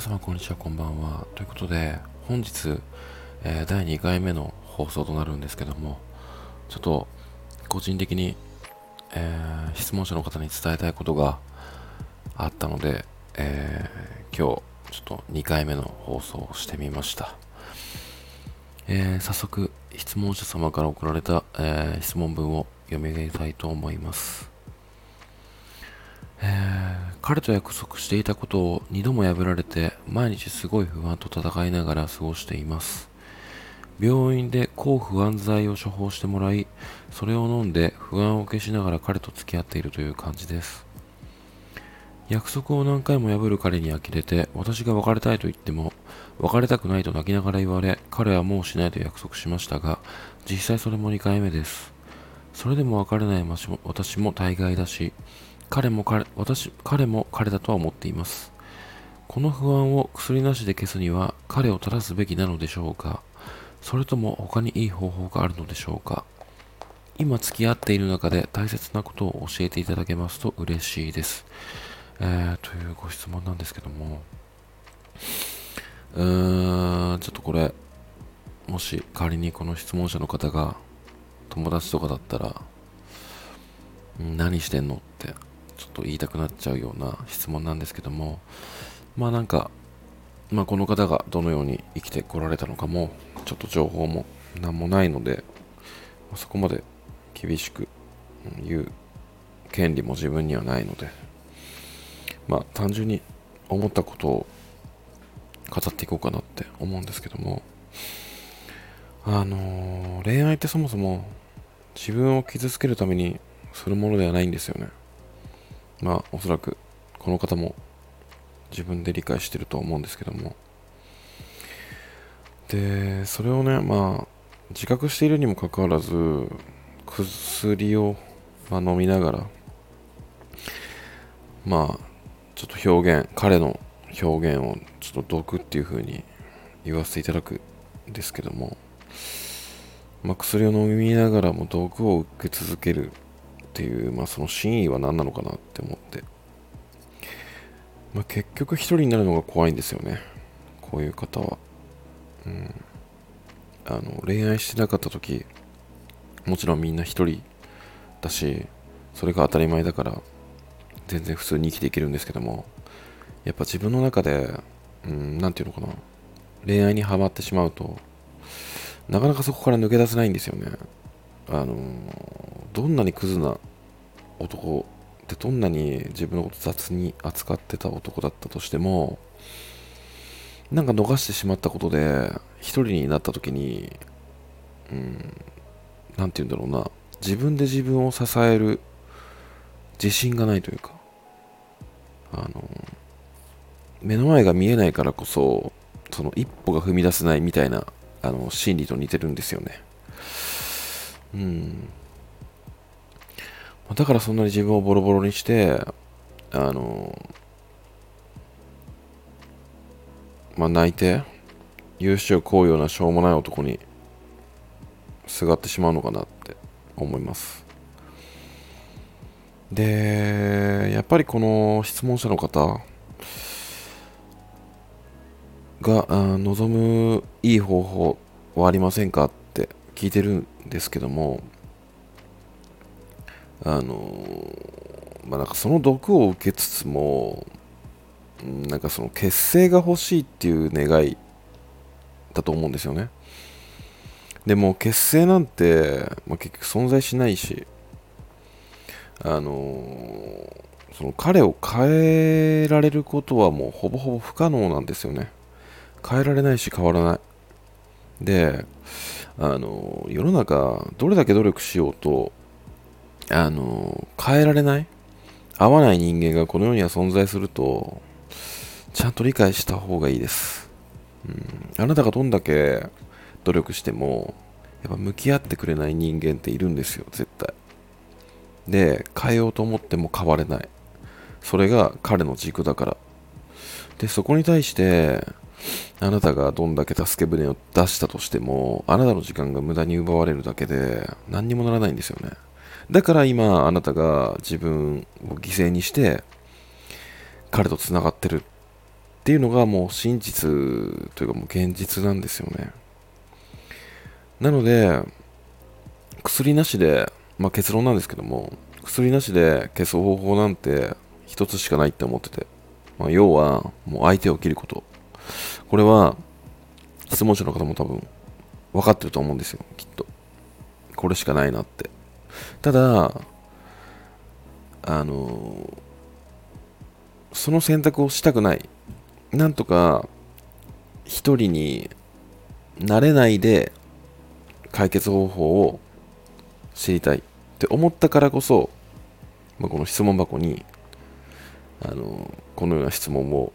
皆様こんにちはこんばんは。ということで本日、えー、第2回目の放送となるんですけどもちょっと個人的に、えー、質問者の方に伝えたいことがあったので、えー、今日ちょっと2回目の放送をしてみました、え早速質問者様から送られた、え質問文を読み上げたいと思います。えー、彼と約束していたことを2度も破られて毎日すごい不安と戦いながら過ごしています。病院で抗不安剤を処方してもらいそれを飲んで不安を消しながら彼と付き合っているという感じです。約束を何回も破る彼に呆れて私が別れたいと言っても別れたくないと泣きながら言われ彼はもうしないと約束しましたが実際それも2回目です。それでも別れない私も大概だし彼も彼私彼も彼だとは思っています。この不安を薬なしで消すには彼を正すべきなのでしょうか？それとも他にいい方法があるのでしょうか？今付き合っている中で大切なことを教えていただけますと嬉しいです、えー、というご質問なんですけども。うーんちょっとこれもし仮にこの質問者の方が友達とかだったら何してんの？ってちょっと言いたくなっちゃうような質問なんですけどもまあなんか、まあ、この方がどのように生きてこられたのかもちょっと情報も何もないのでそこまで厳しく言う権利も自分にはないのでまあ単純に思ったことを語っていこうかなって思うんですけどもあのー、恋愛ってそもそも自分を傷つけるためにするものではないんですよね。まあおそらくこの方も自分で理解してると思うんですけども。でそれをねまあ自覚しているにもかかわらず薬を、まあ、飲みながらまあちょっと表現彼の表現をちょっと毒っていう風に言わせていただくんですけども、まあ、薬を飲みながらも毒を受け続けるっていう、まあ、その真意は何なのかなって思って、まあ、結局一人になるのが怖いんですよね。こういう方は、うん、あの恋愛してなかった時もちろんみんな一人だしそれが当たり前だから全然普通に生きていけるんですけどもやっぱ自分の中で何、うん、て言うのかな。恋愛にはまってしまうとなかなかそこから抜け出せないんですよね。あのどんなにクズな男ってどんなに自分のこと雑に扱ってた男だったとしてもなんか逃してしまったことで一人になった時にうん何て言うんだろうな自分で自分を支える自信がないというかあの目の前が見えないからこそその一歩が踏み出せないみたいなあの心理と似てるんですよね。うん。だからそんなに自分をボロボロにして、あの、まあ、泣いて、勇姿をこうようなしょうもない男にすがってしまうのかなって思います。で、やっぱりこの質問者の方が望むいい方法はありませんかって聞いてるんですけども、あのまあなんかその毒を受けつつもなんかその結成が欲しいっていう願いだと思うんですよね。でも結成なんて、まあ、結局存在しないしあのその彼を変えられることはもうほぼほぼ不可能なんですよね。変えられないし変わらない。であの世の中どれだけ努力しようとあの、変えられない？合わない人間がこの世には存在すると、ちゃんと理解した方がいいです。うん、あなたがどんだけ努力しても、やっぱ向き合ってくれない人間っているんですよ、絶対。で、変えようと思っても変われない。それが彼の軸だから。で、そこに対して、あなたがどんだけ助け舟を出したとしても、あなたの時間が無駄に奪われるだけで、何にもならないんですよね。だから今あなたが自分を犠牲にして彼とつながってるっていうのがもう真実というかもう現実なんですよね。なので、薬なしで、まあ、結論なんですけども、薬なしで消す方法なんて一つしかないって思ってて、まあ、要はもう相手を切ること。これは質問者の方も多分分かってると思うんですよ、きっと。これしかないなって。ただ、あのその選択をしたくない。なんとか一人になれないで解決方法を知りたいって思ったからこそ、まあ、この質問箱にあのこのような質問を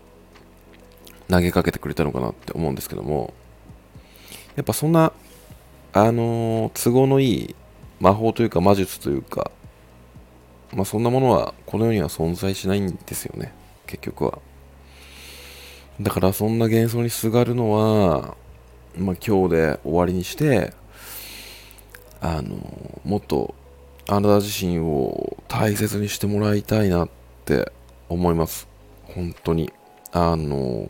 投げかけてくれたのかなって思うんですけどもやっぱそんなあの都合のいい魔法というか魔術というかまあそんなものはこの世には存在しないんですよね。結局は。だからそんな幻想にすがるのはまあ今日で終わりにしてあのもっとあなた自身を大切にしてもらいたいなって思います。本当に。あの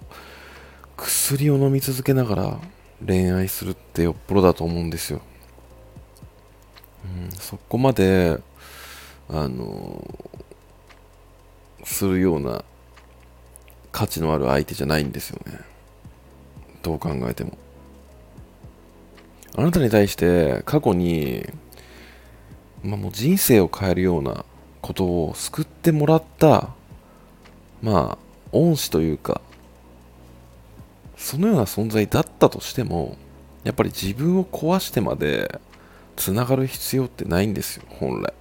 薬を飲み続けながら恋愛するってよっぽどだと思うんですよ、うん、そこまであのするような価値のある相手じゃないんですよね。どう考えても。あなたに対して過去に、まあ、もう人生を変えるようなことを救ってもらったまあ恩師というかそのような存在だったとしてもやっぱり自分を壊してまでつながる必要ってないんですよ本来。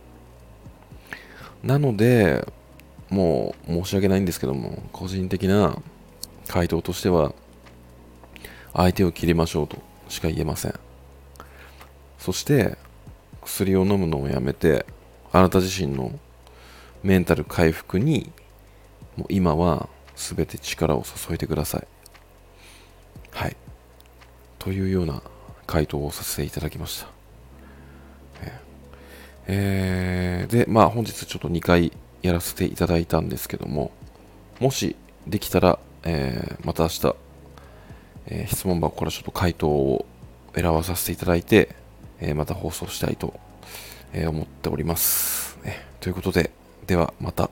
なのでもう申し訳ないんですけども個人的な回答としては相手を切りましょうとしか言えません。そして薬を飲むのをやめてあなた自身のメンタル回復にもう今は全て力を注いでください。はい。というような回答をさせていただきました。えー、でまあ本日ちょっと2回やらせていただいたんですけどももしできたら、えー、また明日、えー、質問箱からちょっと回答を選ばさせていただいてえー、また放送したいと、え思っております、ということで、ではまた。